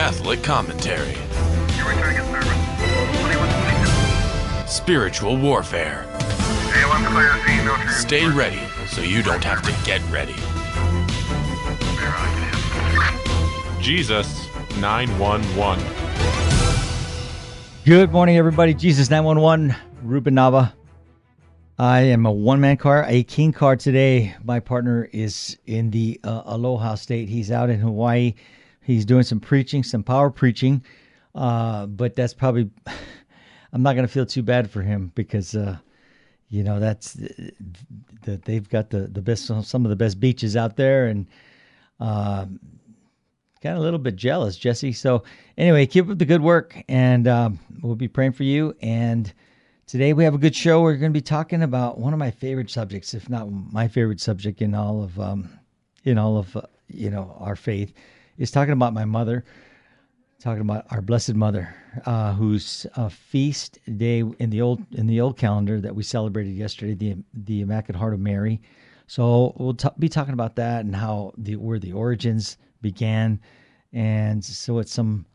Catholic commentary, You're returning in service. 2122. spiritual warfare. A1 clear, Z, no transport. Stay ready so you don't have to get ready. Clear, I can. Jesus 911. Good morning, everybody. Jesus 911, Ruben Nava. I am a one man car, a king car today. My partner is in the uh, Aloha State. He's out in Hawaii. He's doing some preaching, some power preaching. Uh, but that's probably, I'm not going to feel too bad for him because, uh, you know, that's that they've got the, the best, some of the best beaches out there. And, um, kind of a little bit jealous, Jesse. So anyway, keep up the good work, and um, we'll be praying for you. And today we have a good show. We're going to be talking about one of my favorite subjects, if not my favorite subject in all of um, in all of uh, you know our faith, is talking about my mother. Talking about our Blessed Mother, uh, whose uh, feast day in the old in the old calendar that we celebrated yesterday, the the Immaculate Heart of Mary. So we'll t- be talking about that and how the where the origins began, and so what some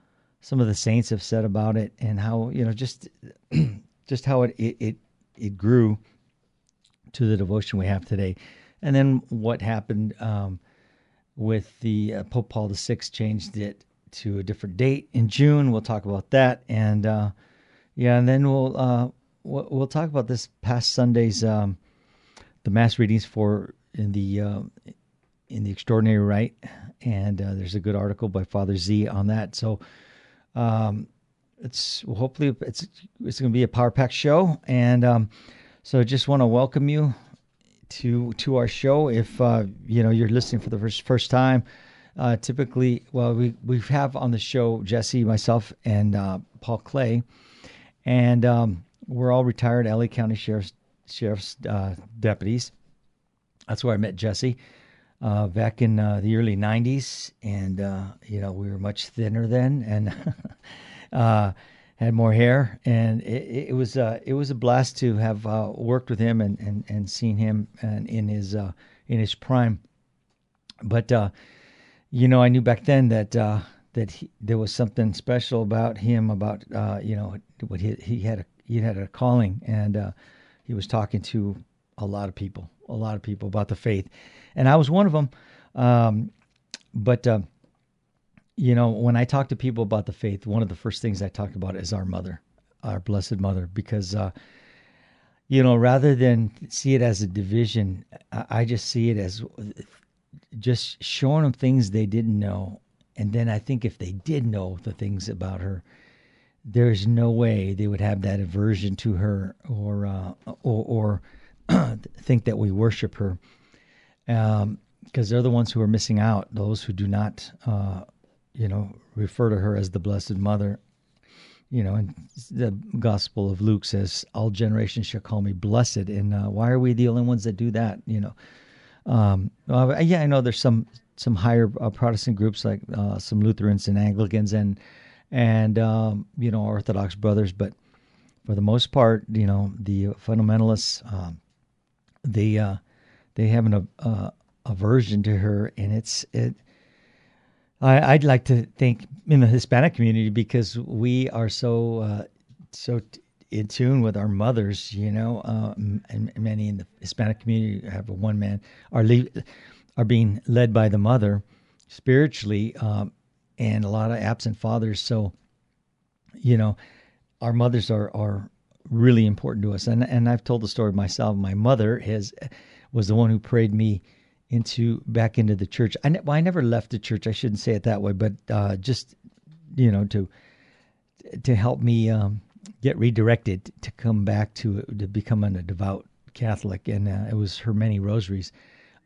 some of the saints have said about it, and how you know just just how it it it, it grew to the devotion we have today, and then what happened um, with the uh, Pope Paul VI changed it to a different date in June. We'll talk about that, and uh, yeah, and then we'll uh, we'll, talk about this past Sunday's um, the mass readings for in the uh, in the extraordinary rite, and uh, there's a good article by Father Z on that. So um, it's well, hopefully it's it's going to be a power packed show, and um, so just want to welcome you to to our show. If uh, you know you're listening for the first first time, uh, typically, well, we we have on the show Jesse, myself, and uh, Paul Clay, and um, we're all retired LA County sheriff's sheriff's uh, deputies. That's where I met Jesse uh, back in uh, the early '90s, and uh, you know we were much thinner then, and uh, had more hair, and it, it was uh, it was a blast to have uh, worked with him and and and seen him and in his uh, in his prime. But uh, you know, I knew back then that uh, that he, there was something special about him, about uh, you know what he he had a he had a calling, and he was talking to a lot of people, a lot of people about the faith, and I was one of them. Um, but uh, you know, when I talk to people about the faith, one of the first things I talk about is our mother, our blessed mother, because uh, you know, rather than see it as a division, I just see it as just showing them things they didn't know. And then I think if they did know the things about her, there's no way they would have that aversion to her or uh, or, or think that we worship her, because they're the ones who are missing out. Those who do not, uh, you know, refer to her as the Blessed Mother. You know, and the Gospel of Luke says, "All generations shall call me blessed." And uh, why are we the only ones that do that? You know, um, uh, yeah, I know there's some some higher uh, Protestant groups like uh, some Lutherans and Anglicans and and um, you know Orthodox brothers, but for the most part, you know the fundamentalists um, they uh, they have an uh, aversion to her, and it's it. I, I'd like to think in the Hispanic community because we are so uh, so t- in tune with our mothers, you know, uh, and many in the Hispanic community have a one man are le- are being led by the mother spiritually, um, and a lot of absent fathers. So, you know, our mothers are are really important to us. And and I've told the story myself. My mother has was the one who prayed me into back into the church. I, ne- well, I never left the church. I shouldn't say it that way, but uh, just you know to to help me um, get redirected to come back to to becoming a devout Catholic, and uh, it was her many rosaries.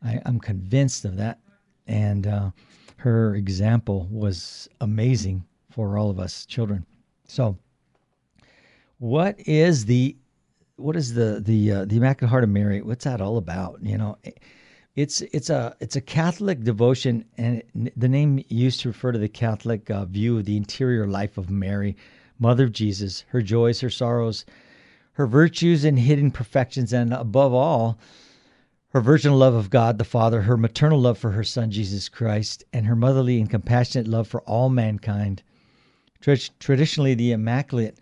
I, I'm convinced of that, and uh, her example was amazing for all of us children. So, what is the what is the the uh, the Immaculate Heart of Mary? What's that all about? You know, it's it's a it's a Catholic devotion, and the name used to refer to the Catholic uh, view of the interior life of Mary, Mother of Jesus, her joys, her sorrows, her virtues and hidden perfections, and above all, her virginal love of God the Father, her maternal love for her Son Jesus Christ, and her motherly and compassionate love for all mankind. Traditionally, the Immaculate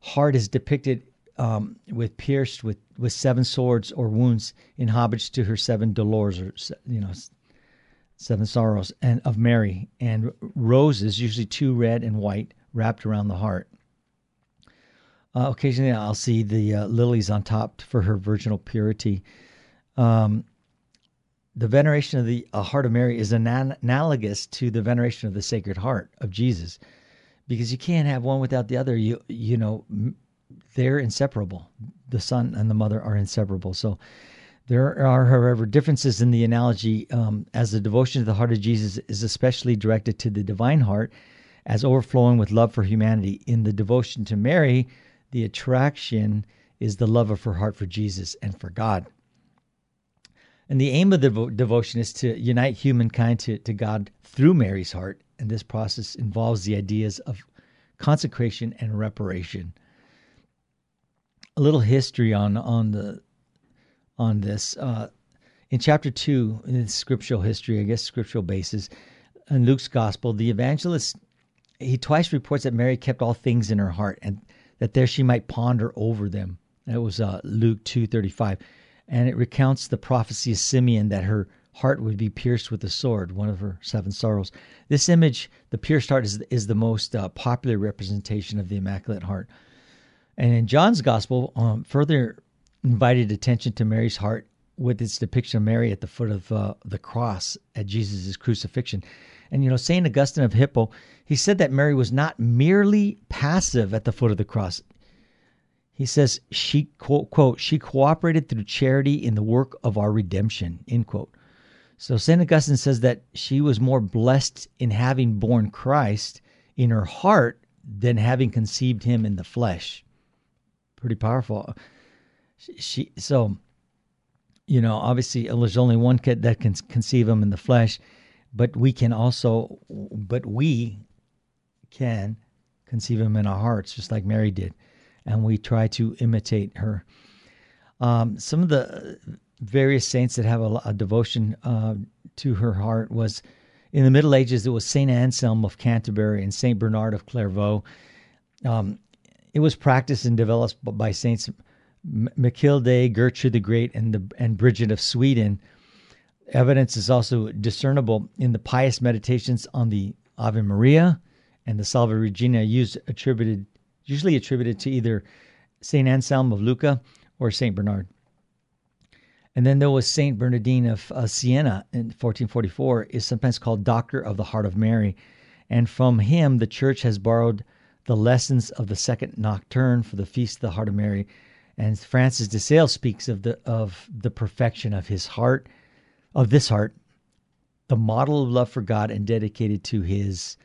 Heart is depicted um, with pierced with, with seven swords or wounds in homage to her seven dolors or you know seven sorrows and of Mary and roses, usually two red and white, wrapped around the heart. Uh, occasionally, I'll see the uh, lilies on top for her virginal purity. Um, the veneration of the uh, heart of Mary is analogous to the veneration of the Sacred Heart of Jesus, because you can't have one without the other. You you know, m- they're inseparable. The Son and the Mother are inseparable. So there are, however, differences in the analogy, um, as the devotion to the heart of Jesus is especially directed to the divine heart, as overflowing with love for humanity. In the devotion to Mary, the attraction is the love of her heart for Jesus and for God. And the aim of the devo- devotion is to unite humankind to, to God through Mary's heart. And this process involves the ideas of consecration and reparation. A little history on on the on this. Uh, in chapter two, in scriptural history, I guess scriptural basis, in Luke's gospel, the evangelist he twice reports that Mary kept all things in her heart and that there she might ponder over them. That was uh, Luke two thirty five, and it recounts the prophecy of Simeon that her heart would be pierced with a sword, one of her seven sorrows. This image, the pierced heart, is is the most uh, popular representation of the Immaculate Heart. And in John's Gospel, um, further invited attention to Mary's heart with its depiction of Mary at the foot of uh, the cross at Jesus' crucifixion. And, you know, St. Augustine of Hippo, he said that Mary was not merely passive at the foot of the cross. He says, she, quote, quote, she cooperated through charity in the work of our redemption, end quote. So St. Augustine says that she was more blessed in having born Christ in her heart than having conceived him in the flesh. Pretty powerful. She so you know obviously there's only one kid that can conceive him in the flesh but we can also but we can conceive him in our hearts just like mary did and we try to imitate her. Um, some of the various saints that have a, a devotion uh, to her heart was in the middle ages it was saint anselm of canterbury and saint bernard of clairvaux. Um, it was practiced and developed by saints Matilde, Gertrude the Great, and the and Bridget of Sweden. Evidence is also discernible in the pious meditations on the Ave Maria and the Salve Regina, used attributed usually attributed to either Saint Anselm of Lucca or Saint Bernard. And then there was Saint Bernardine of uh, Siena in 1444, is sometimes called Doctor of the Heart of Mary, and from him the Church has borrowed the lessons of the Second Nocturne for the Feast of the Heart of Mary and Francis de Sales speaks of the of the perfection of his heart, of this heart, the model of love for God and dedicated to his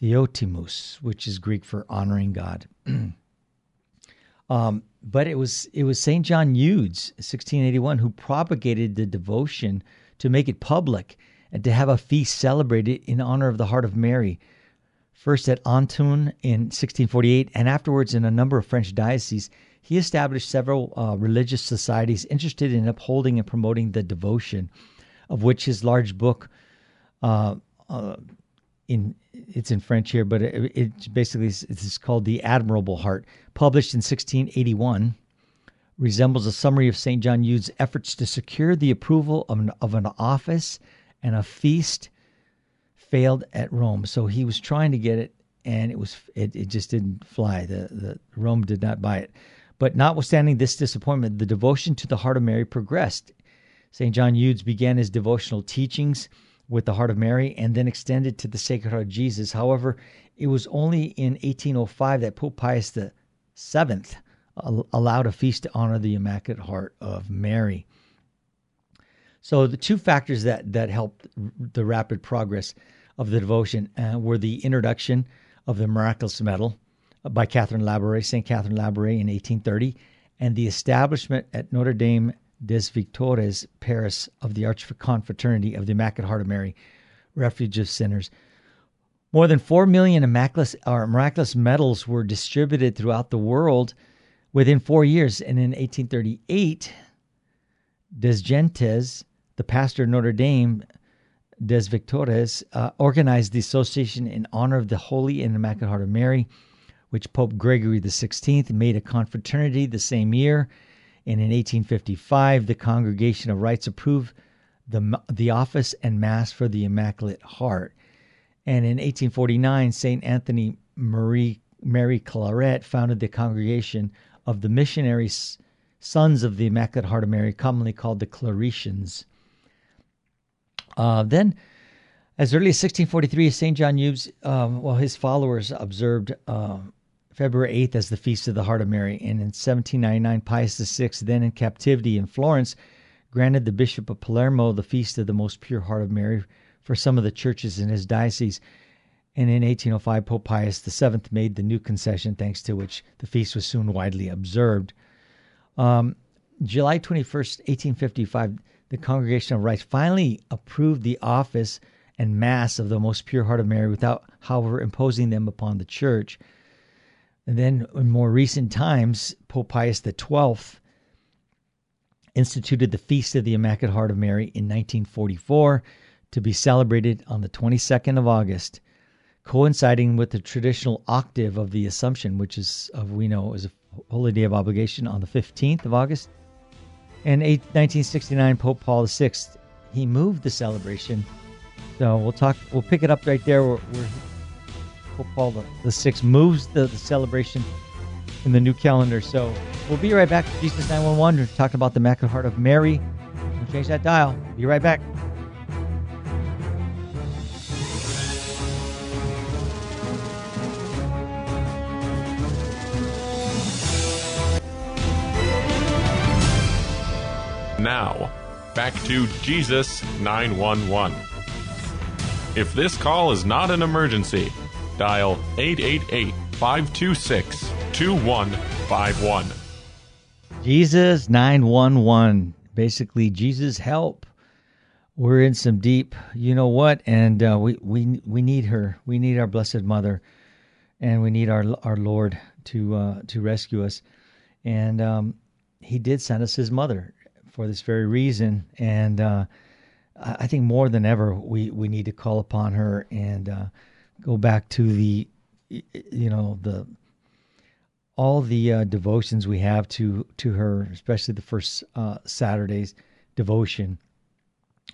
Theotimus, which is Greek for honoring God. um, but it was it was Saint John Eudes, 1681, who propagated the devotion to make it public and to have a feast celebrated in honor of the Heart of Mary. First at Autun in 1648, and afterwards in a number of French dioceses he established several uh, religious societies interested in upholding and promoting the devotion, of which his large book, uh, uh, in it's in French here, but it, it basically is, it's called the Admirable Heart, published in 1681, resembles a summary of Saint John Eudes' efforts to secure the approval of an, of an office and a feast failed at Rome. So he was trying to get it, and it was it, it just didn't fly. The the Rome did not buy it. But notwithstanding this disappointment, the devotion to the Heart of Mary progressed. St. John Eudes began his devotional teachings with the Heart of Mary and then extended to the Sacred Heart of Jesus. However, it was only in 1805 that Pope Pius VII allowed a feast to honor the Immaculate Heart of Mary. So the two factors that that helped the rapid progress of the devotion uh, were the introduction of the miraculous medal by Catherine Labouré, St. Catherine Labouré in 1830, and the establishment at Notre Dame des Victoires, Paris, of the Archconfraternity of the Immaculate Heart of Mary, Refuge of Sinners. More than 4 million miraculous, miraculous medals were distributed throughout the world within four years. And in 1838, Desgenettes, the pastor of Notre Dame, des Victoires uh, organized the association in honor of the Holy and Immaculate Heart of Mary, which Pope Gregory XVI made a confraternity the same year. And in 1855, the Congregation of Rites approved the, the office and Mass for the Immaculate Heart. And in 1849, St. Anthony Marie, Mary Claret founded the Congregation of the Missionary Sons of the Immaculate Heart of Mary, commonly called the Claretians. Uh, then, as early as 1643, St. John Eudes, um, well, his followers observed uh, February 8th as the Feast of the Heart of Mary. And in 1799, Pius VI, then in captivity in Florence, granted the Bishop of Palermo the Feast of the Most Pure Heart of Mary for some of the churches in his diocese. And in 1805, Pope Pius VII made the new concession, thanks to which the feast was soon widely observed. Um, July 21st, 1855, the Congregation of Rites finally approved the office and Mass of the Most Pure Heart of Mary without, however, imposing them upon the Church. And then in more recent times, Pope Pius XII instituted the Feast of the Immaculate Heart of Mary in 1944 to be celebrated on the 22nd of August, coinciding with the traditional octave of the Assumption, which is, of we know, is a holy day of obligation on the 15th of August. In 1969, Pope Paul VI he moved the celebration. So we'll talk. We'll pick it up right there where, where Pope Paul the Sixth moves the, the celebration in the new calendar. So we'll be right back. To Jesus 911. We're talking about the Immaculate Heart of Mary. We'll change that dial. Be right back. Now, back to Jesus 911. If this call is not an emergency, dial 888 526 2151. Jesus 911. Basically, Jesus help. We're in some deep, you know what, and uh, we we we need her. We need our Blessed Mother, and we need our our Lord to uh, to rescue us. And um, He did send us His mother for this very reason. And uh, I think more than ever, we we need to call upon her and uh, go back to the, you know, the all the uh, devotions we have to to her, especially the first uh, Saturday's devotion.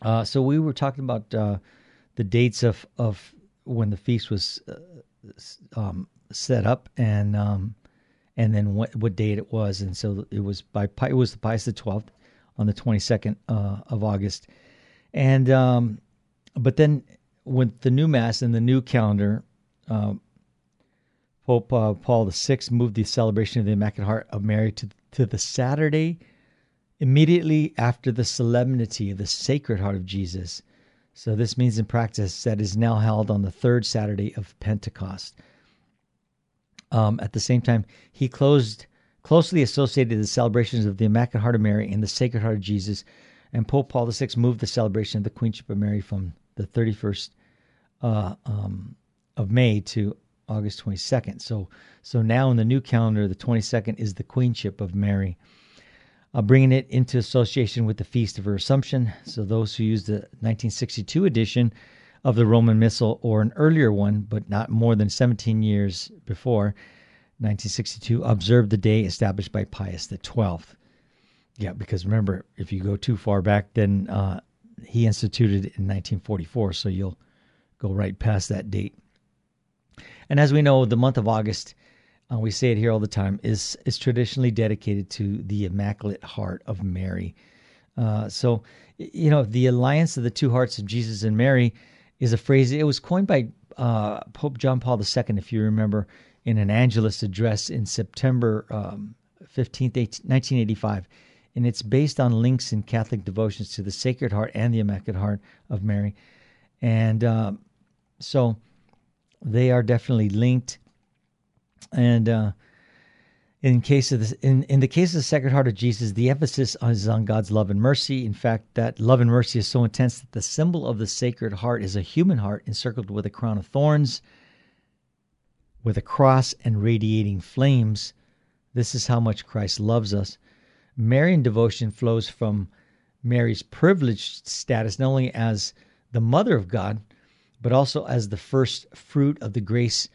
Uh, so we were talking about uh, the dates of of when the feast was um, set up and um, and then what what date it was, and so it was by it was the Pius the twelfth on the twenty second uh, of August, and um, but then with the new mass and the new calendar, uh, Pope uh, Paul VI moved the celebration of the Immaculate Heart of Mary to to the Saturday immediately after the solemnity of the Sacred Heart of Jesus. So this means in practice that is now held on the third Saturday of Pentecost. Um, at the same time, he closed closely associated the celebrations of the Immaculate Heart of Mary and the Sacred Heart of Jesus, and Pope Paul VI moved the celebration of the Queenship of Mary from the 31st uh, um, of May to August 22nd. So, so now in the new calendar, the 22nd is the Queenship of Mary uh, bringing it into association with the Feast of Her Assumption. So those who use the 1962 edition of the Roman Missal or an earlier one, but not more than 17 years before, 1962, observed the day established by Pius XII. Yeah, because remember, if you go too far back, then uh, he instituted it in 1944, so you'll go right past that date. And as we know, the month of August uh, we say it here all the time, is is traditionally dedicated to the Immaculate Heart of Mary. Uh, so, you know, the alliance of the two hearts of Jesus and Mary is a phrase. It was coined by uh, Pope John Paul II, if you remember, in an Angelus address in September um, 15th, 1985. And it's based on links in Catholic devotions to the Sacred Heart and the Immaculate Heart of Mary. And uh, so they are definitely linked. And uh, in case of in, in the case of the Sacred Heart of Jesus, the emphasis is on God's love and mercy. In fact, that love and mercy is so intense that the symbol of the Sacred Heart is a human heart encircled with a crown of thorns, with a cross and radiating flames. This is how much Christ loves us. Marian devotion flows from Mary's privileged status, not only as the mother of God, but also as the first fruit of the grace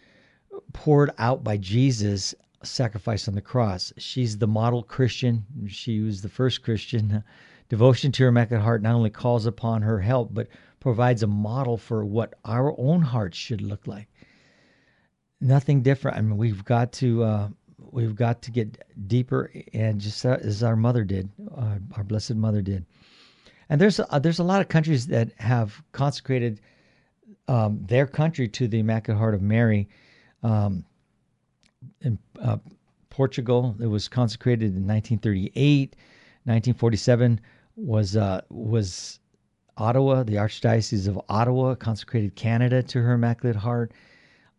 poured out by Jesus sacrifice on the cross. She's the model Christian. She was the first Christian. Devotion to her Immaculate Heart not only calls upon her help, but provides a model for what our own hearts should look like. Nothing different. I mean, we've got to uh, we've got to get deeper, and just as our mother did, uh, our Blessed Mother did. And there's a, there's a lot of countries that have consecrated um, their country to the Immaculate Heart of Mary. Um, in uh, Portugal, it was consecrated in 1938. 1947 was uh, was Ottawa, the Archdiocese of Ottawa, consecrated Canada to her Immaculate Heart.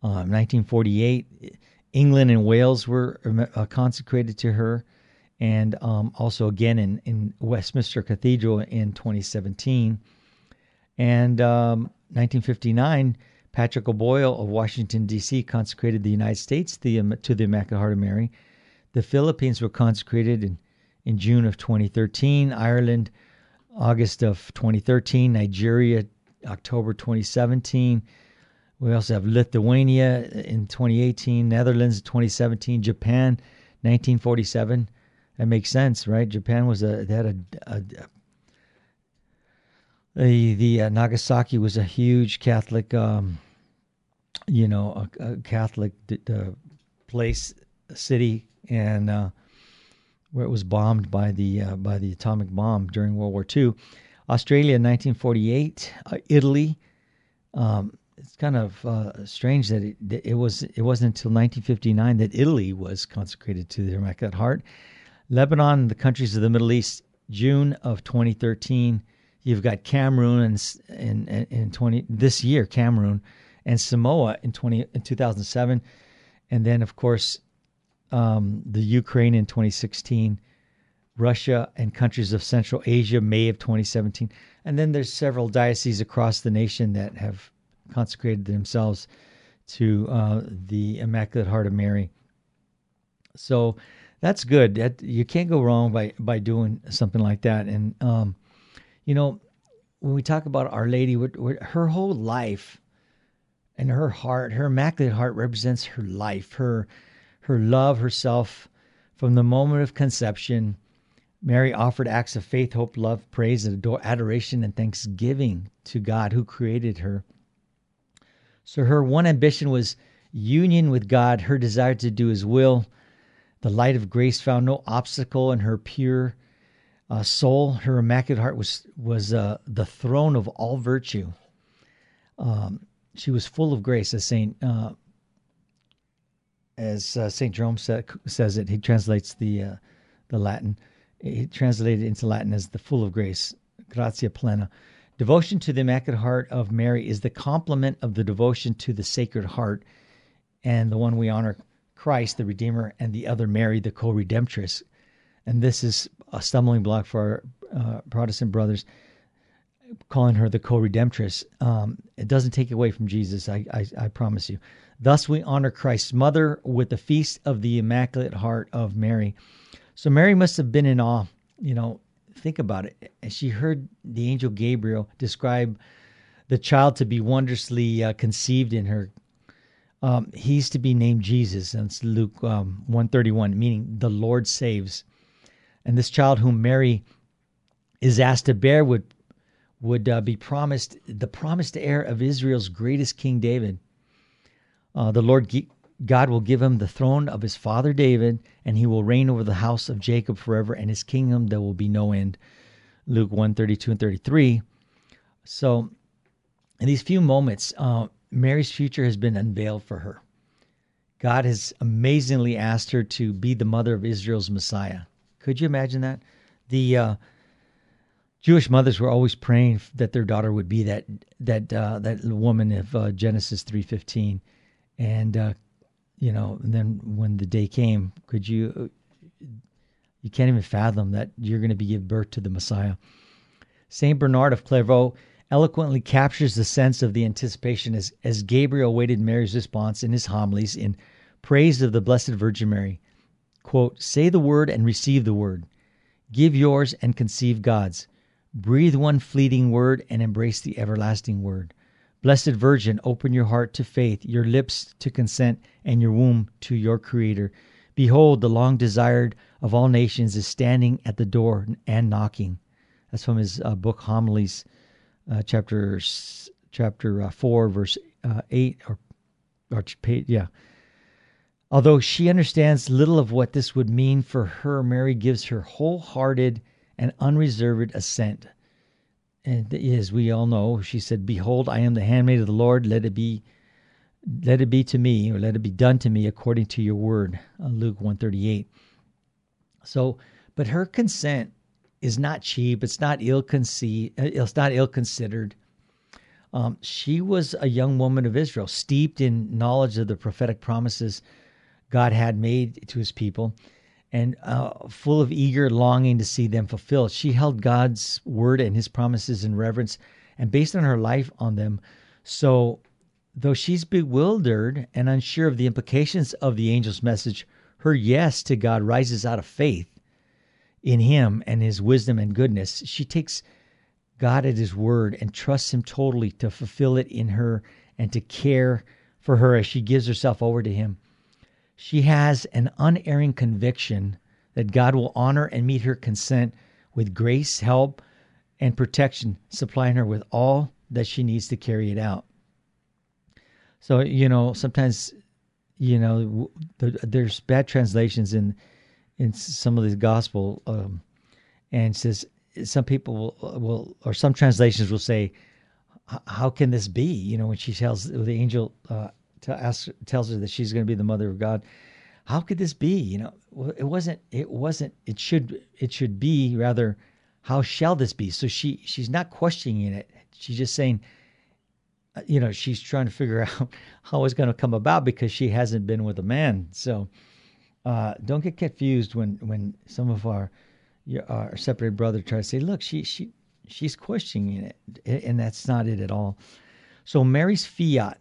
Um, 1948, England and Wales were uh, consecrated to her, and um, also again in, in Westminster Cathedral in 2017. And um, 1959, Patrick O'Boyle of Washington, D.C., consecrated the United States to the, um, to the Immaculate Heart of Mary. The Philippines were consecrated in, in June of 2013, Ireland, August of 2013, Nigeria, October 2017. We also have Lithuania in 2018, Netherlands in 2017, Japan 1947. That makes sense, right? Japan was a they had a, a, a the uh, Nagasaki was a huge Catholic, um, you know, a, a Catholic uh, place, city, and uh, where it was bombed by the uh, by the atomic bomb during World War II. Australia, 1948. Uh, Italy. Um, it's kind of uh, strange that it, it was it wasn't until 1959 that Italy was consecrated to the Immaculate Heart. Lebanon, the countries of the Middle East, June of 2013. You've got Cameroon and in, in, in 20 this year, Cameroon and Samoa in 20 in 2007, and then of course um, the Ukraine in 2016, Russia and countries of Central Asia May of 2017, and then there's several dioceses across the nation that have consecrated themselves to uh, the Immaculate Heart of Mary. So that's good. That you can't go wrong by by doing something like that. And um, you know, when we talk about Our Lady, her whole life and her heart, her Immaculate Heart represents her life, her her love, herself from the moment of conception. Mary offered acts of faith, hope, love, praise, adoration and thanksgiving to God who created her. So her one ambition was union with God, her desire to do his will the light of grace found no obstacle in her pure uh, soul. Her immaculate heart was was uh, the throne of all virtue. Um, she was full of grace, as Saint uh, as uh, Saint Jerome sa- says it. He translates the uh, the Latin. He translated it into Latin as the full of grace, gratia plena. Devotion to the Immaculate Heart of Mary is the complement of the devotion to the Sacred Heart, and the one we honor Christ, the Redeemer, and the other Mary, the co redemptress. And this is a stumbling block for our uh, Protestant brothers, calling her the co redemptress. Um, it doesn't take away from Jesus, I, I, I promise you. Thus, we honor Christ's mother with the feast of the Immaculate Heart of Mary. So, Mary must have been in awe. You know, think about it. She heard the angel Gabriel describe the child to be wondrously uh, conceived in her um, he's to be named Jesus. It's Luke um, 131, meaning the Lord saves. And this child whom Mary is asked to bear would would uh, be promised the promised heir of Israel's greatest King David. Uh, the Lord God will give him the throne of his father David, and he will reign over the house of Jacob forever, and his kingdom there will be no end. Luke 1 32 and 33. So, in these few moments, uh, Mary's future has been unveiled for her. God has amazingly asked her to be the mother of Israel's Messiah. Could you imagine that? The uh, Jewish mothers were always praying that their daughter would be that that uh, that woman of uh, Genesis three fifteen, and uh, you know, and then when the day came, could you? You can't even fathom that you're going to be give birth to the Messiah. Saint Bernard of Clairvaux eloquently captures the sense of the anticipation as, as Gabriel awaited Mary's response in his homilies in praise of the Blessed Virgin Mary. Quote, Say the word and receive the word. Give yours and conceive God's. Breathe one fleeting word and embrace the everlasting word. Blessed Virgin, open your heart to faith, your lips to consent, and your womb to your Creator. Behold, the long desired of all nations is standing at the door and knocking. That's from his uh, book Homilies, uh, chapter chapter uh, four, verse uh, eight, or or yeah. Although she understands little of what this would mean for her, Mary gives her wholehearted and unreserved assent. And as we all know, she said, "Behold, I am the handmaid of the Lord. Let it be." Let it be to me, or let it be done to me according to your word. Uh, Luke 138. So, but her consent is not cheap. It's not ill conceived. Uh, it's not ill considered. Um, she was a young woman of Israel, steeped in knowledge of the prophetic promises God had made to His people, and uh, full of eager longing to see them fulfilled. She held God's word and His promises in reverence, and based on her life on them. So, though she's bewildered and unsure of the implications of the angel's message, her yes to God rises out of faith in him and his wisdom and goodness. She takes God at his word and trusts him totally to fulfill it in her and to care for her as she gives herself over to him. She has an unerring conviction that God will honor and meet her consent with grace, help, and protection, supplying her with all that she needs to carry it out. So, you know, sometimes, you know, there's bad translations in in some of the gospel, um, and says some people will, will, or some translations will say, "How can this be?" You know, when she tells the angel uh, to ask, tells her that she's going to be the mother of God. How could this be? You know, it wasn't. It wasn't. It should. It should be rather. How shall this be? So she she's not questioning it. She's just saying, you know, she's trying to figure out how it's going to come about because she hasn't been with a man. So uh, don't get confused when when some of our our separated brother try to say, "Look, she she she's questioning it," and that's not it at all. So Mary's fiat,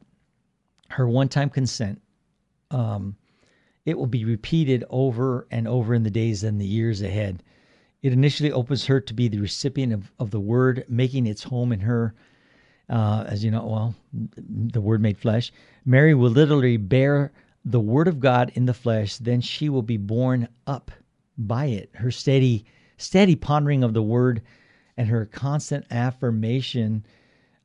her one-time consent, um, it will be repeated over and over in the days and the years ahead. It initially opens her to be the recipient of, of the word, making its home in her. Uh, as you know, well, the word made flesh. Mary will literally bear the word of God in the flesh, then she will be borne up by it. Her steady, steady pondering of the word and her constant affirmation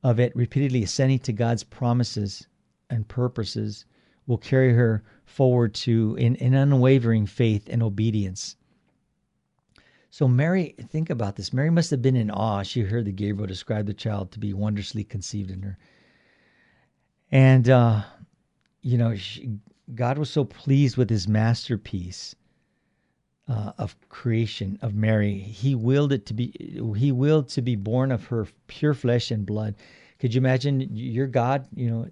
of it, repeatedly ascending to God's promises and purposes, will carry her forward to in, in unwavering faith and obedience. So Mary, think about this. Mary must have been in awe. She heard the Gabriel describe the child to be wondrously conceived in her. And uh, you know, she, God was so pleased with his masterpiece uh, of creation of Mary. He willed it to be he willed to be born of her pure flesh and blood. Could you imagine your God, you know,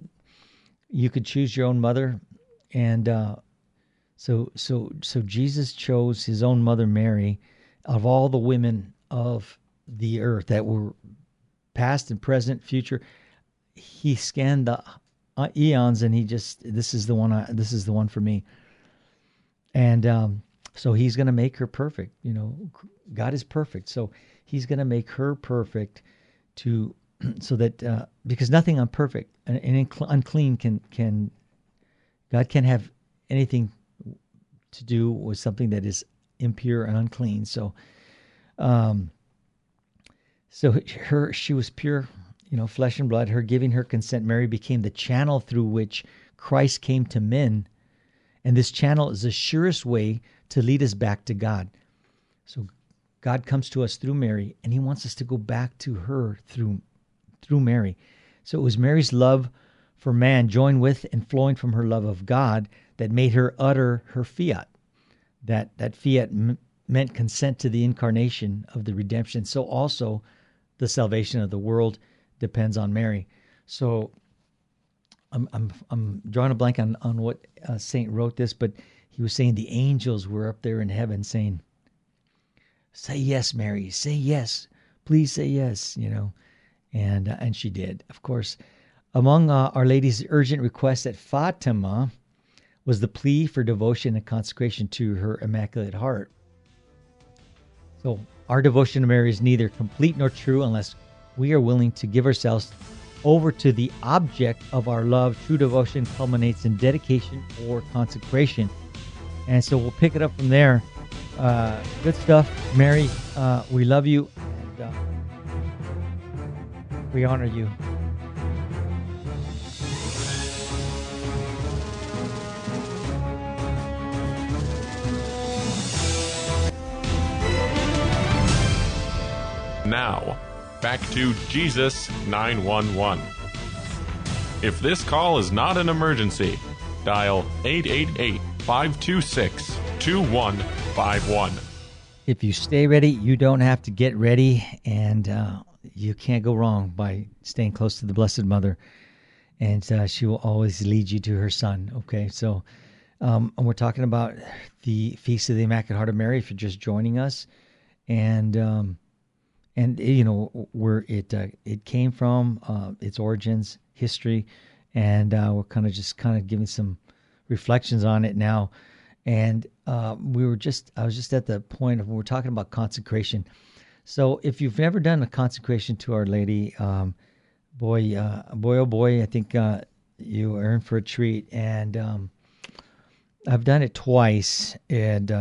you could choose your own mother and uh, so so so Jesus chose his own mother Mary of all the women of the earth that were past and present, future. He scanned the uh, eons, and he just this is the one. I, this is the one for me. And um, so he's going to make her perfect. You know, God is perfect, so he's going to make her perfect to so that uh, because nothing unperfect and, and unclean can can God can't have anything to do with something that is impure and unclean. So, um, so her she was pure you know, flesh and blood, her giving her consent, Mary became the channel through which Christ came to men. And this channel is the surest way to lead us back to God. So God comes to us through Mary, and He wants us to go back to her through through Mary. So it was Mary's love for man joined with and flowing from her love of God that made her utter her fiat. That that fiat m- meant consent to the incarnation of the redemption. So also the salvation of the world depends on Mary. So I'm I'm I'm drawing a blank on on what uh, Saint wrote this, but he was saying the angels were up there in heaven saying, "Say yes, Mary. Say yes. Please say yes." You know, and uh, and she did. Of course, among uh, Our Lady's urgent requests at Fatima was the plea for devotion and consecration to her Immaculate Heart. So our devotion to Mary is neither complete nor true unless we are willing to give ourselves over to the object of our love. True devotion culminates in dedication or consecration. And so we'll pick it up from there. Uh, good stuff, Mary. Uh, we love you. We honor you. Now, back to Jesus 911. If this call is not an emergency, dial 888 526 2151. If you stay ready, you don't have to get ready, and uh, you can't go wrong by staying close to the Blessed Mother. And uh, she will always lead you to her Son. Okay, so um, and we're talking about the Feast of the Immaculate Heart of Mary. If you're just joining us, and um, and you know where it uh, it came from, uh, its origins, history, and uh, we're kind of just kind of giving some reflections on it now. And uh, we were just I was just at the point of when we're talking about consecration. So if you've never done a consecration to Our Lady, um, boy, uh, boy, oh boy, I think uh, you are in for a treat. And um, I've done it twice, and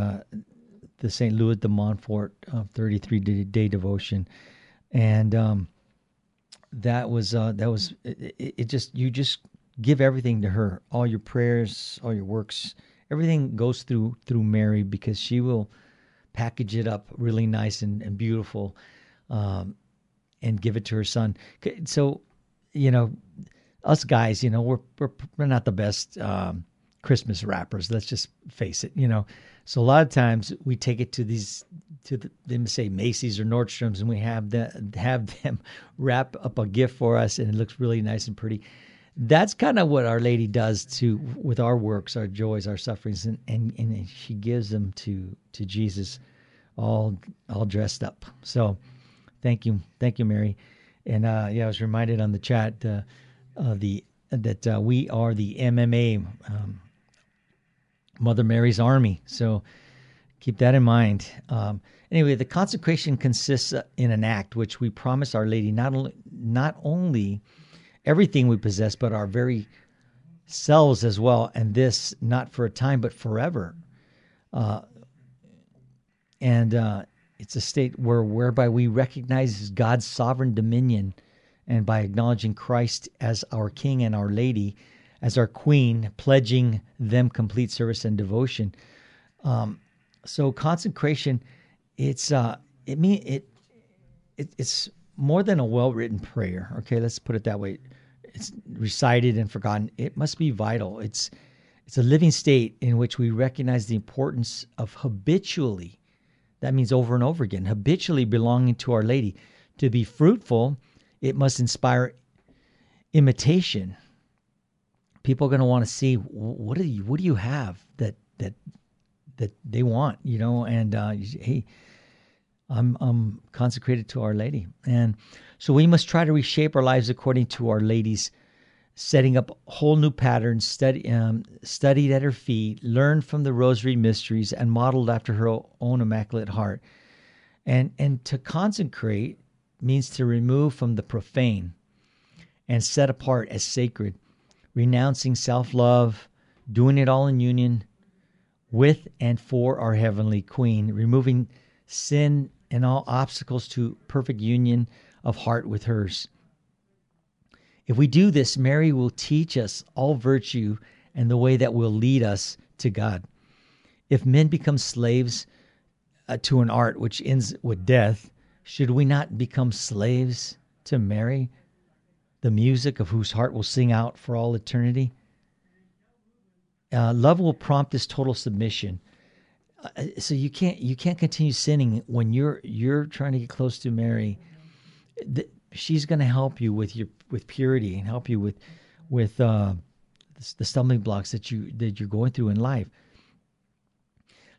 the St. Louis de Montfort uh, 33 day, day, devotion, and um, that was uh, that was it, it, Just you just give everything to her, all your prayers, all your works, everything goes through through Mary because she will package it up really nice and, and beautiful, um, and give it to her son. So, you know, us guys, you know, we're we're, we're not the best. Um, Christmas wrappers. Let's just face it, you know. So a lot of times we take it to these to the, them say Macy's or Nordstrom's, and we have the, have them wrap up a gift for us, and it looks really nice and pretty. That's kind of what Our Lady does to with our works, our joys, our sufferings, and, and, and she gives them to to Jesus, all all dressed up. So, thank you, thank you, Mary. And uh, yeah, I was reminded on the chat uh, uh, the that uh, we are the MMA. Um, Mother Mary's army. So keep that in mind. Um, anyway, the consecration consists in an act which we promise Our Lady not only not only everything we possess, but our very selves as well, and this not for a time but forever. Uh, and uh, it's a state where whereby we recognize God's sovereign dominion, and by acknowledging Christ as our King and our Lady, as our queen, pledging them complete service and devotion. Um, so consecration, it's uh, it mean it, it it's more than a well written prayer. Okay, let's put it that way. It's recited and forgotten. It must be vital. It's it's a living state in which we recognize the importance of habitually, that means over and over again, habitually belonging to Our Lady. To be fruitful, it must inspire imitation people are going to want to see what do you what do you have that that that they want, you know, and uh, hey, I'm I'm consecrated to Our Lady, and so we must try to reshape our lives according to Our Lady's setting up whole new patterns, study, um, studied at her feet, learned from the Rosary mysteries, and modeled after her own immaculate heart. And and to consecrate means to remove from the profane and set apart as sacred renouncing self love, doing it all in union with and for our Heavenly Queen, removing sin and all obstacles to perfect union of heart with hers. If we do this, Mary will teach us all virtue and the way that will lead us to God. If men become slaves uh, to an art which ends with death, should we not become slaves to Mary, the music of whose heart will sing out for all eternity. Uh, love will prompt this total submission. Uh, so you can't you can't continue sinning when you're you're trying to get close to Mary. The, she's going to help you with your with purity and help you with with uh, the stumbling blocks that you that you're going through in life.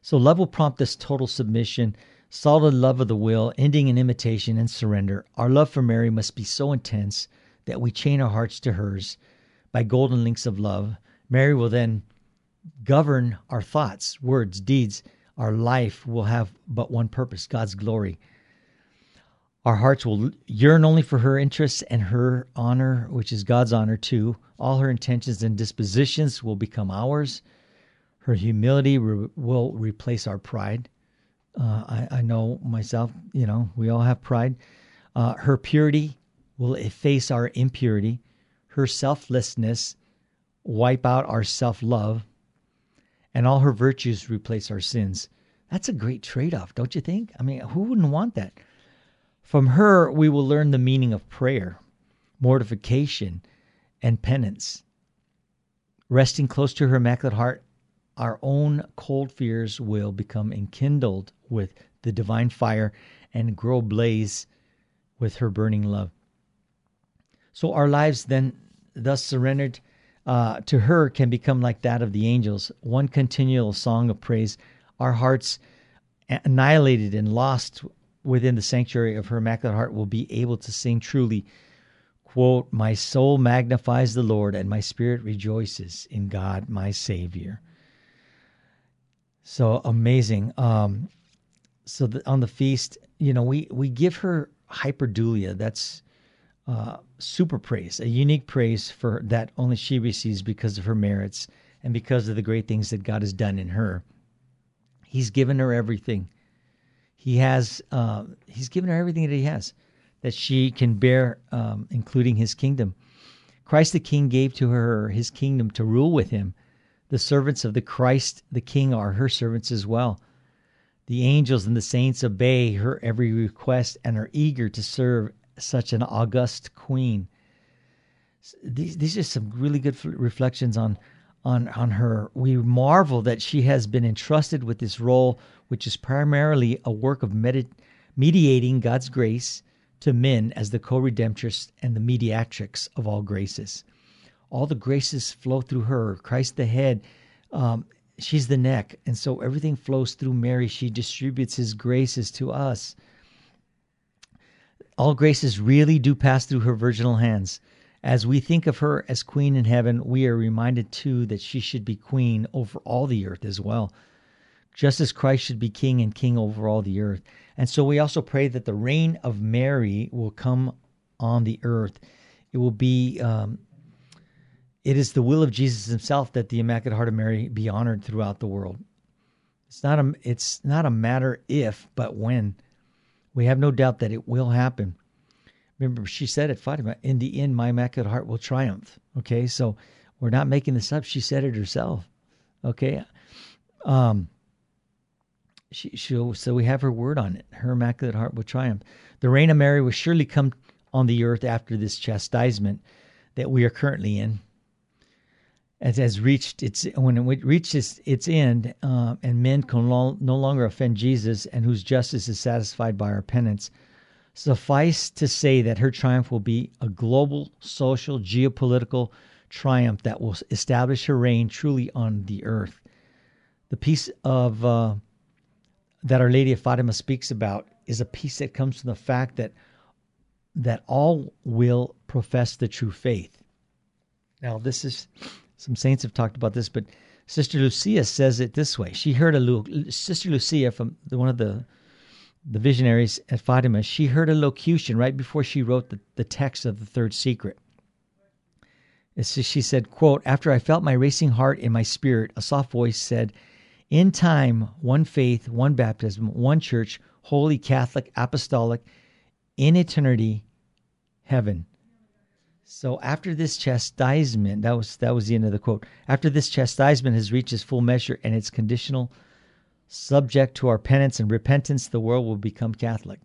So love will prompt this total submission, solid love of the will, ending in imitation and surrender. Our love for Mary must be so intense that we chain our hearts to hers by golden links of love. Mary will then govern our thoughts, words, deeds, our life will have but one purpose God's glory. Our hearts will yearn only for her interests and her honor, which is God's honor too. All her intentions and dispositions will become ours. Her humility re- will replace our pride. Uh, I, I, know myself, you know, we all have pride. Uh, her purity will efface our impurity. Her selflessness wipe out our self love. And all her virtues replace our sins. That's a great trade off, don't you think? I mean, who wouldn't want that? From her, we will learn the meaning of prayer, mortification, and penance. Resting close to her Immaculate Heart, our own cold fears will become enkindled with the divine fire and grow blaze with her burning love. So our lives then, thus surrendered uh, to her, can become like that of the angels, one continual song of praise. Our hearts annihilated and lost within the sanctuary of her immaculate heart will be able to sing truly quote my soul magnifies the lord and my spirit rejoices in god my savior. So amazing. Um so the, on the feast you know we we give her hyperdulia. That's uh super praise a unique praise for that only she receives because of her merits and because of the great things that god has done in her. He's given her everything he has uh, he's given her everything that he has that she can bear um, including his kingdom. Christ the king gave to her his kingdom to rule with him. The servants of the christ the king are her servants as well. The angels and the saints obey her every request and are eager to serve such an august queen. These, these are some really good reflections on on on her. We marvel that she has been entrusted with this role, which is primarily a work of med- mediating God's grace to men as the co-redemptress and the mediatrix of all graces. All the graces flow through her. Christ the head, um, she's the neck, and so everything flows through Mary. She distributes His graces to us. All graces really do pass through her virginal hands. As we think of her as queen in heaven, we are reminded too that she should be queen over all the earth as well, just as Christ should be king and king over all the earth. And so we also pray that the reign of Mary will come on the earth. It will be, um, it is the will of Jesus himself that the Immaculate Heart of Mary be honored throughout the world. It's not a, it's not a matter if, but when. We have no doubt that it will happen. Remember, she said at Fatima, in the end, my Immaculate Heart will triumph. Okay, so we're not making this up. She said it herself. Okay. Um, she, she, so we have her word on it. Her Immaculate Heart will triumph. The reign of Mary will surely come on the earth after this chastisement that we are currently in. As has reached its when it reaches its end, uh, and men can no longer offend Jesus, and whose justice is satisfied by our penance Suffice to say that her triumph will be a global, social, geopolitical triumph that will establish her reign truly on the earth. The peace of uh, that Our Lady of Fatima speaks about is a peace that comes from the fact that that all will profess the true faith. Now, this is some saints have talked about this, but Sister Lucia says it this way. She heard a little, Sister Lucia from one of the the visionaries at Fatima, she heard a locution right before she wrote the, the text of the third secret. she said, quote, After I felt my racing heart in my spirit, a soft voice said, In time, one faith, one baptism, one church, holy, Catholic, apostolic, in eternity, heaven. So after this chastisement, that was that was the end of the quote. After this chastisement has reached its full measure and its conditional Subject to our penance and repentance, the world will become Catholic.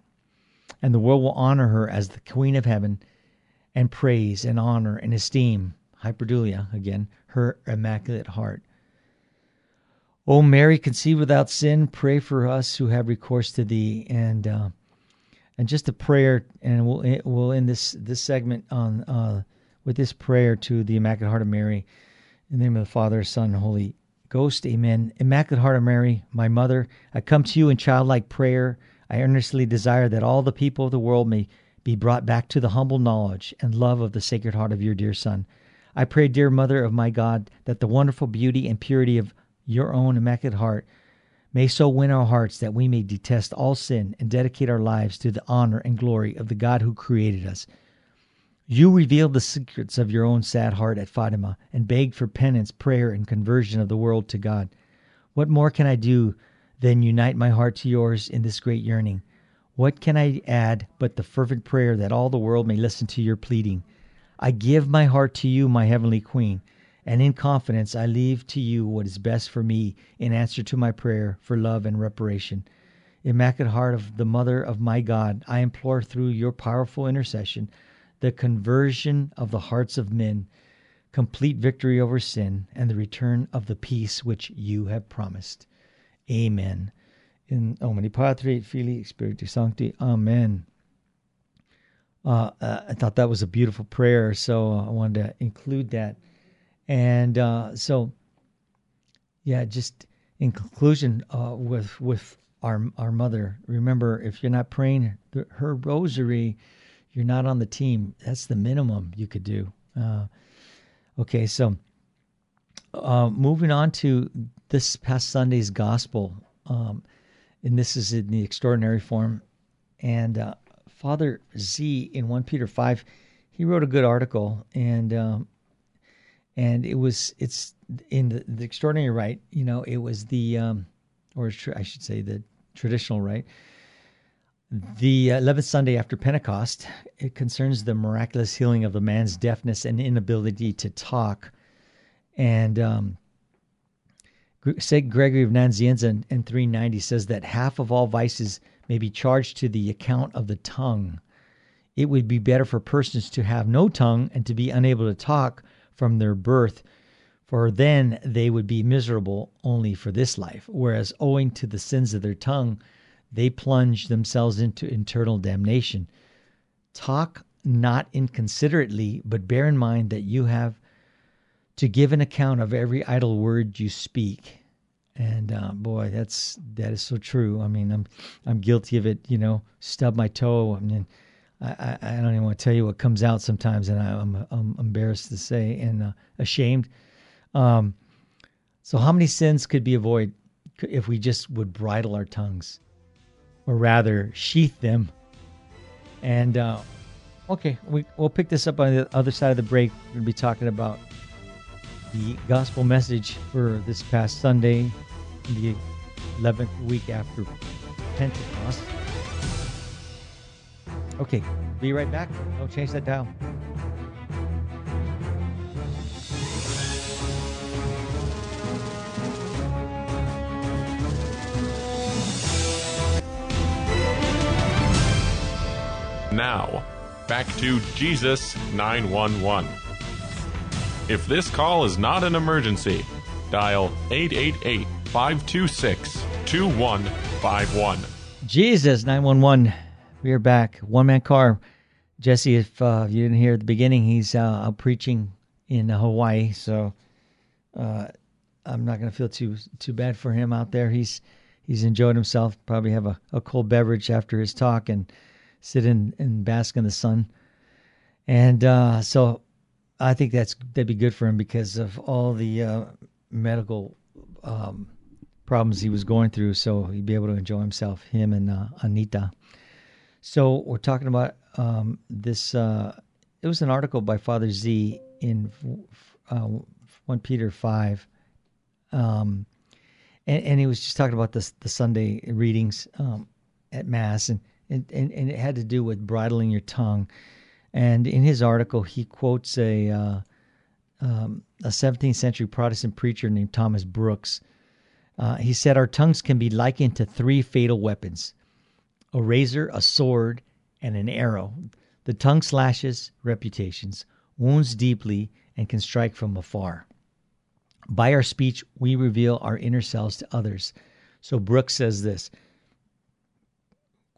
And the world will honor her as the Queen of Heaven and praise and honor and esteem, hyperdulia again, her immaculate heart. O Mary, conceived without sin, pray for us who have recourse to thee. And uh, and just a prayer, and we'll we'll end this this segment on uh, with this prayer to the Immaculate Heart of Mary, in the name of the Father, Son, Holy Ghost, amen. Immaculate Heart of Mary, my mother, I come to you in childlike prayer. I earnestly desire that all the people of the world may be brought back to the humble knowledge and love of the Sacred Heart of your dear Son. I pray, dear Mother of my God, that the wonderful beauty and purity of your own Immaculate Heart may so win our hearts that we may detest all sin and dedicate our lives to the honor and glory of the God who created us. You revealed the secrets of your own sad heart at Fatima and begged for penance, prayer, and conversion of the world to God. What more can I do than unite my heart to yours in this great yearning? What can I add but the fervent prayer that all the world may listen to your pleading? I give my heart to you, my heavenly Queen, and in confidence I leave to you what is best for me in answer to my prayer for love and reparation. Immaculate Heart of the Mother of my God, I implore through your powerful intercession the conversion of the hearts of men, complete victory over sin, and the return of the peace which you have promised. Amen. In Omni Patri, Filii, Spiritus Sancti. Amen. Uh, uh, I thought that was a beautiful prayer, so I wanted to include that. And uh, so, yeah, just in conclusion, uh, with with our our mother, remember if you're not praying her rosary, you're not on the team. That's the minimum you could do. Uh, okay, so uh, moving on to this past Sunday's gospel, um, and this is in the extraordinary form, and Father Z in 1 Peter 5, he wrote a good article and um, and it was it's in the, the, extraordinary right. you know, it was the um, or I should say the traditional rite. The 11th Sunday after Pentecost, it concerns the miraculous healing of the man's deafness and inability to talk. And um, St. Gregory of Nazianzus in, in 390 says that half of all vices may be charged to the account of the tongue. It would be better for persons to have no tongue and to be unable to talk from their birth, for then they would be miserable only for this life, whereas owing to the sins of their tongue, they plunge themselves into eternal damnation. Talk not inconsiderately, but bear in mind that you have to give an account of every idle word you speak. And uh, boy, that's that is so true. I mean, I'm I'm guilty of it. You know, stub my toe. I mean, I, I don't even want to tell you what comes out sometimes, and I, am I'm, I'm embarrassed to say and uh, ashamed. Um, so, how many sins could be avoided if we just would bridle our tongues, or rather, sheath them? And uh, okay, we we'll pick this up on the other side of the break. We're going to be talking about the gospel message for this past Sunday, the 11th week after Pentecost. Okay, be right back. Don't change that dial. Now, back to Jesus 911. If this call is not an emergency, dial 888 526 2151. Jesus 911. We are back. One man car. Jesse, if uh, you didn't hear at the beginning, he's uh, preaching in Hawaii, so uh, I'm not going to feel too too bad for him out there. He's he's enjoyed himself. Probably have a, a cold beverage after his talk and sit in and bask in the sun. And uh, so I think that's that'd be good for him because of all the uh, medical um, problems he was going through. So he'd be able to enjoy himself, him and uh, Anita. So we're talking about um, this. Uh, it was an article by Father Z in uh, one Peter five, um, and, and, he was just talking about the the Sunday readings um, at Mass, and, and and it had to do with bridling your tongue. And in his article, he quotes a uh, um, a 17th century Protestant preacher named Thomas Brooks. Uh, he said, Our tongues can be likened to three fatal weapons a razor, a sword, and an arrow. The tongue slashes reputations, wounds deeply, and can strike from afar. By our speech, we reveal our inner selves to others. So Brooks says this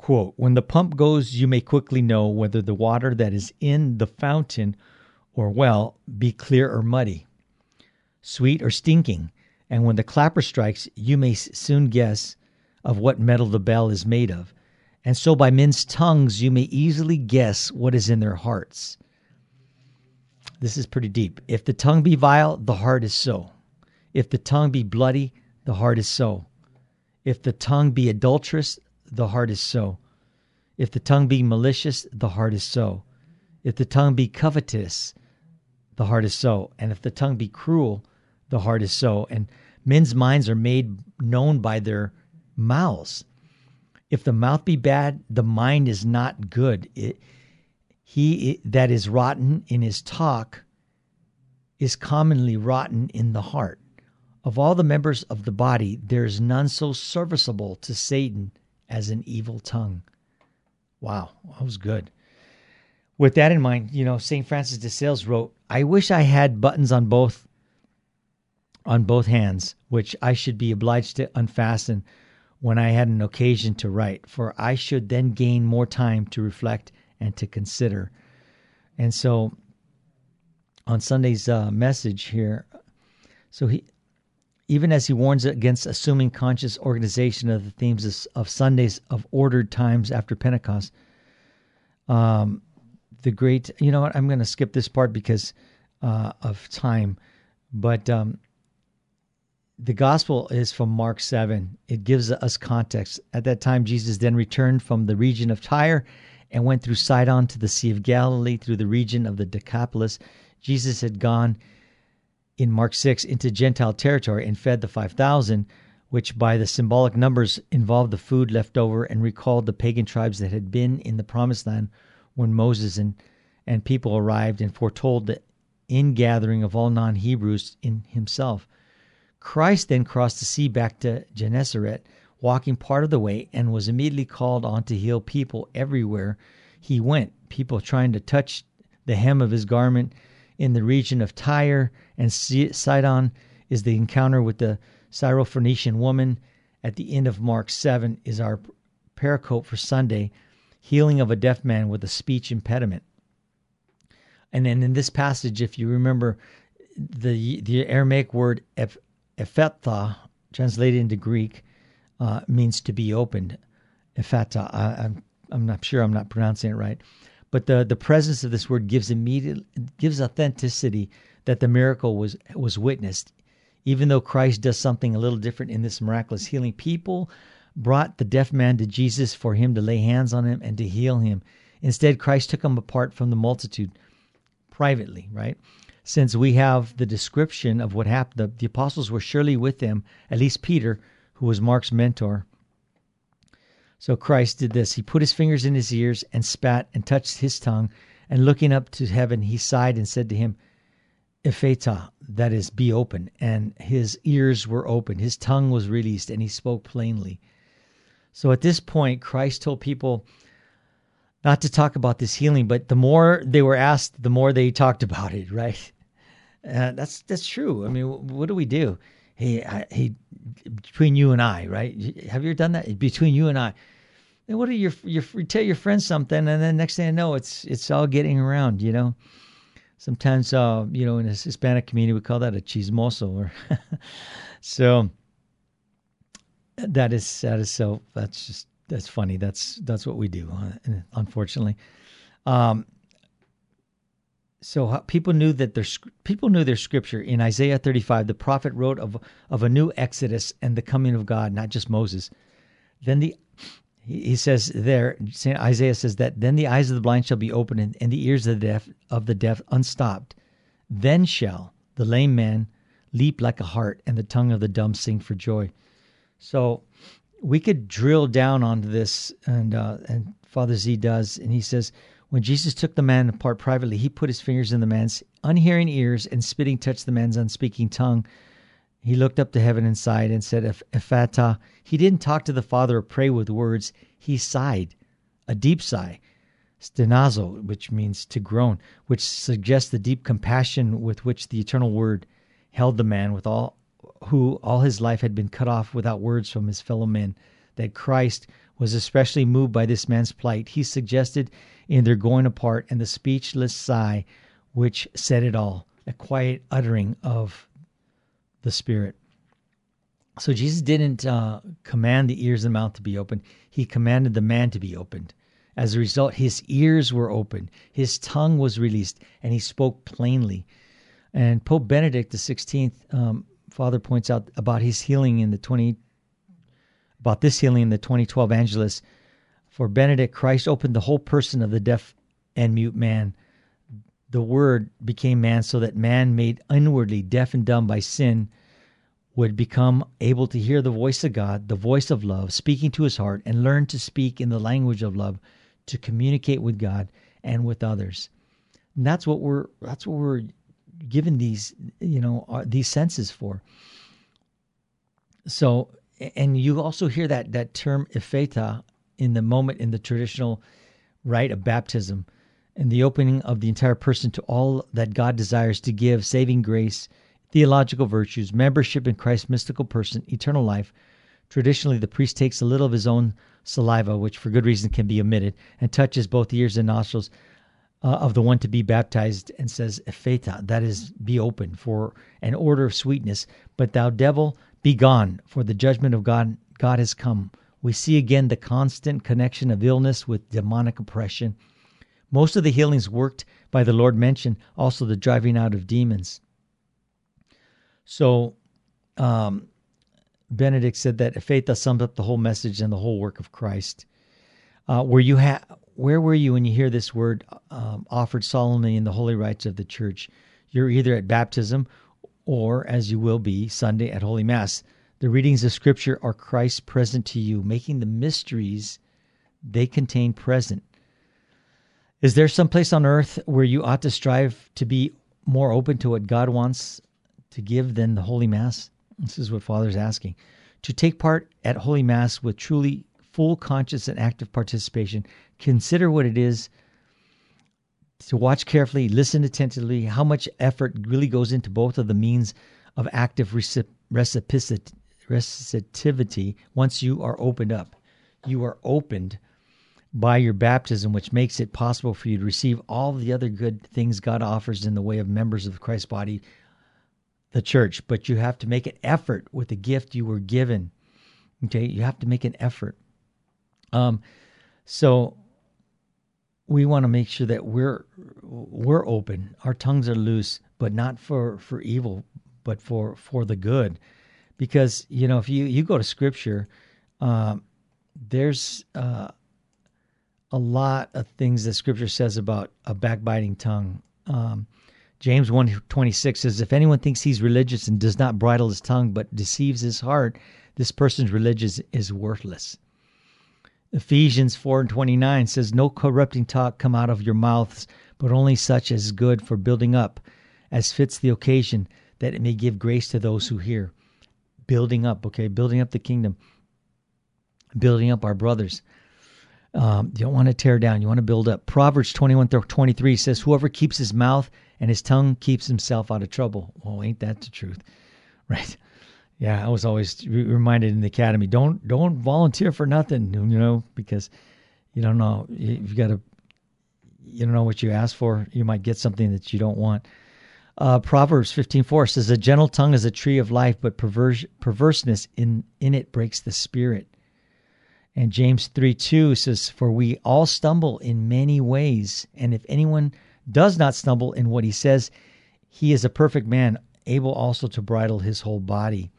Quote, when the pump goes, you may quickly know whether the water that is in the fountain or well be clear or muddy, sweet or stinking. And when the clapper strikes, you may soon guess of what metal the bell is made of. And so by men's tongues, you may easily guess what is in their hearts. This is pretty deep. If the tongue be vile, the heart is so. If the tongue be bloody, the heart is so. If the tongue be adulterous, the heart is so. If the tongue be malicious, the heart is so. If the tongue be covetous, the heart is so. And if the tongue be cruel, the heart is so. And men's minds are made known by their mouths. If the mouth be bad, the mind is not good. It, he that is rotten in his talk is commonly rotten in the heart. Of all the members of the body, there is none so serviceable to Satan as an evil tongue. Wow, that was good. With that in mind, you know, St. Francis de Sales wrote, I wish I had buttons on both on both hands, which I should be obliged to unfasten when I had an occasion to write, for I should then gain more time to reflect and to consider. And so on Sunday's uh, message here, so he, even as he warns against assuming conscious organization of the themes of, Sundays of ordered times after Pentecost, um, the great, you know what, I'm going to skip this part because uh, of time, but um, the gospel is from Mark 7. It gives us context. At that time, Jesus then returned from the region of Tyre and went through Sidon to the Sea of Galilee through the region of the Decapolis. Jesus had gone in Mark 6 into Gentile territory and fed the 5,000, which by the symbolic numbers involved the food left over and recalled the pagan tribes that had been in the promised land when Moses and, and people arrived and foretold the ingathering of all non Hebrews in himself. Christ then crossed the sea back to Gennesaret walking part of the way and was immediately called on to heal people everywhere he went. People trying to touch the hem of his garment in the region of Tyre and Sidon is the encounter with the Syrophoenician woman. At the end of Mark 7 is our pericope for Sunday, healing of a deaf man with a speech impediment. And then in this passage, if you remember, the the Aramaic word ephphatha, translated into Greek, uh, means to be opened. Ephata. I, I'm I'm not sure I'm not pronouncing it right, but the the presence of this word gives immediate gives authenticity that the miracle was was witnessed, even though Christ does something a little different in this miraculous healing. People brought the deaf man to Jesus for him to lay hands on him and to heal him. Instead, Christ took him apart from the multitude privately, right? Since we have the description of what happened, the, the apostles were surely with him, at least Peter, who was Mark's mentor. So Christ did this. He put his fingers in his ears and spat and touched his tongue. And looking up to heaven, he sighed and said to him, Ephata, that is, be open. And his ears were open, his tongue was released, and he spoke plainly. So at this point, Christ told people not to talk about this healing, but the more they were asked, the more they talked about it, right? Uh, that's that's true. I mean, what do we do? Hey, I, hey, between you and I, right? Have you ever done that? Between you and I. And what are your, your you tell your friends something, and then next thing I know, it's it's all getting around, you know. Sometimes, uh, you know, in a Hispanic community, we call that a chismoso, or so. That is that is so. That's just that's funny. That's that's what we do, uh, unfortunately. Um, so people knew that their people knew their scripture. In Isaiah 35 the prophet wrote of of a new exodus and the coming of God not just Moses. Then the he says there Saint Isaiah says that then the eyes of the blind shall be opened and, and the ears of the deaf of the deaf unstopped. Then shall the lame man leap like a hart and the tongue of the dumb sing for joy. So we could drill down onto this and uh, and Father Z does and he says when Jesus took the man apart privately, he put his fingers in the man's unhearing ears and spitting touched the man's unspeaking tongue. He looked up to heaven and sighed and said, Ephata. He didn't talk to the Father or pray with words. He sighed, a deep sigh. Stenazo, which means to groan, which suggests the deep compassion with which the eternal word held the man with all who all his life had been cut off without words from his fellow men. That Christ was especially moved by this man's plight. He suggested in their going apart and the speechless sigh which said it all, a quiet uttering of the Spirit. So Jesus didn't uh, command the ears and mouth to be opened. He commanded the man to be opened. As a result, his ears were opened, his tongue was released, and he spoke plainly. And Pope Benedict XVI, um, Father points out about his healing in the 20, about this healing in the 2012 Angelus. For Benedict, Christ opened the whole person of the deaf and mute man. The Word became man so that man, made inwardly deaf and dumb by sin, would become able to hear the voice of God, the voice of love, speaking to his heart, and learn to speak in the language of love to communicate with God and with others. And that's what we're that's what we're given these you know uh, these senses for. So and you also hear that that term epheta in the moment in the traditional rite of baptism and the opening of the entire person to all that God desires to give saving grace, theological virtues, membership in Christ's mystical person, eternal life. Traditionally, the priest takes a little of his own saliva, which for good reason can be omitted, and touches both ears and nostrils uh, of the one to be baptized and says, Epheta, that is, be open for an order of sweetness. But thou devil, be gone, for the judgment of God, God has come. We see again the constant connection of illness with demonic oppression. Most of the healings worked by the Lord mention also the driving out of demons. So, um, Benedict said that Epheta summed up the whole message and the whole work of Christ. Uh, where you ha- where were you when you hear this word um, offered solemnly in the holy rites of the church? You're either at baptism or, as you will be, Sunday at Holy Mass. The readings of Scripture are Christ present to you, making the mysteries they contain present. Is there some place on earth where you ought to strive to be more open to what God wants to give than the Holy Mass? This is what Father's asking. To take part at Holy Mass with truly full conscious and active participation, consider what it is to watch carefully, listen attentively, how much effort really goes into both of the means of active receptivity once you are opened up. You are opened by your baptism, which makes it possible for you to receive all the other good things God offers in the way of members of Christ's body the church, but you have to make an effort with the gift you were given. Okay, you have to make an effort. Um, so we want to make sure that we're we're open. Our tongues are loose, but not for for evil, but for for the good. Because you know, if you you go to Scripture, um, there's uh, a lot of things that Scripture says about a backbiting tongue. Um, James 1:26 says if anyone thinks he's religious and does not bridle his tongue but deceives his heart this person's religion is worthless. Ephesians 4 and 29 says no corrupting talk come out of your mouths but only such as is good for building up as fits the occasion that it may give grace to those who hear. Building up, okay? Building up the kingdom. Building up our brothers. Um, you don't want to tear down. You want to build up. Proverbs 21 23 says, Whoever keeps his mouth and his tongue keeps himself out of trouble. Well, ain't that the truth? Right. Yeah, I was always reminded in the academy, don't don't volunteer for nothing, you know, because you don't know you've got to you don't know what you ask for. You might get something that you don't want. Uh, Proverbs fifteen four says, "A gentle tongue is a tree of life, but perverse, perverseness in in it breaks the spirit." And James 3 2 says, For we all stumble in many ways, and if anyone does not stumble in what he says, he is a perfect man, able also to bridle his whole body.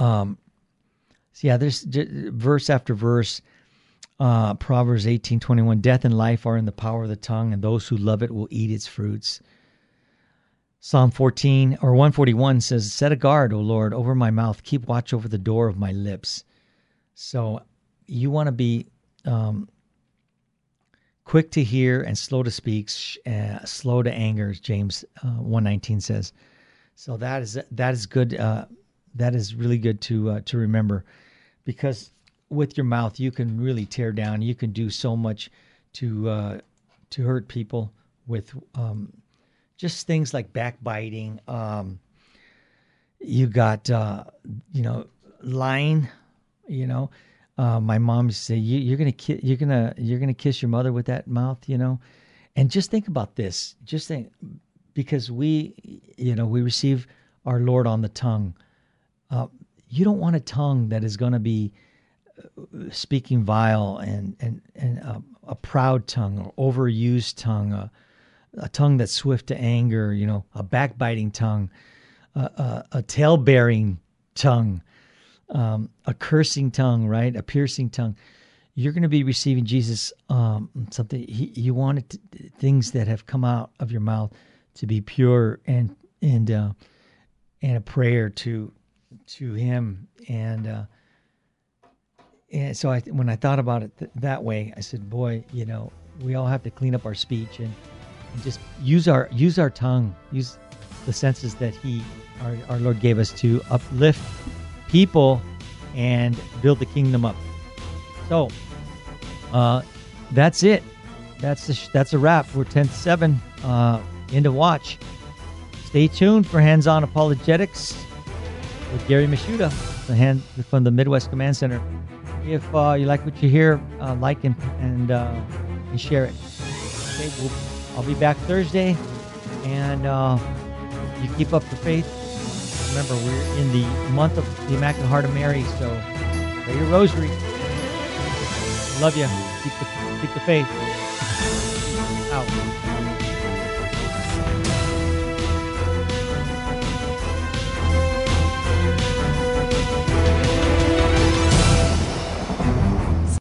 Um, so yeah, there's verse after verse. Uh, Proverbs eighteen twenty one. Death and life are in the power of the tongue, and those who love it will eat its fruits. Psalm 14 or 141 says, Set a guard, O Lord, over my mouth. Keep watch over the door of my lips. So you want to be um, quick to hear and slow to speak, uh, slow to anger, James uh, 119 says. So that is that is good. Uh, that is really good to uh, to remember, because with your mouth you can really tear down. You can do so much to uh, to hurt people with um, just things like backbiting. Um, you got, uh, you know, lying. You know, uh, my mom used to say, you, are gonna ki- you're gonna you're gonna kiss your mother with that mouth. You know, and just think about this. Just think, because we, you know, we receive our Lord on the tongue. Uh, you don't want a tongue that is going to be uh, speaking vile and and and uh, a proud tongue or overused tongue. Uh, a tongue that's swift to anger, you know, a backbiting tongue, a, a, a tale bearing tongue, um, a cursing tongue, right? A piercing tongue. You're going to be receiving Jesus um, something. He, you want it to, things that have come out of your mouth to be pure and and uh, and a prayer to to Him. And uh, and so I, when I thought about it th- that way, I said, "Boy, you know, we all have to clean up our speech and, and just use our use our tongue, use the senses that He, our, our Lord, gave us to uplift people and build the kingdom up." So, uh, that's it. That's the sh- that's a wrap. We're ten seven uh, into watch. Stay tuned for hands-on apologetics with Gary Michuta, from the Midwest Command Center. If uh, you like what you hear, uh, like and and, uh, and share it. Okay, we'll, I'll be back Thursday, and uh, you keep up the faith. Remember, we're in the month of the Immaculate Heart of Mary, so pray your rosary. Love you. Keep the keep the faith. Out.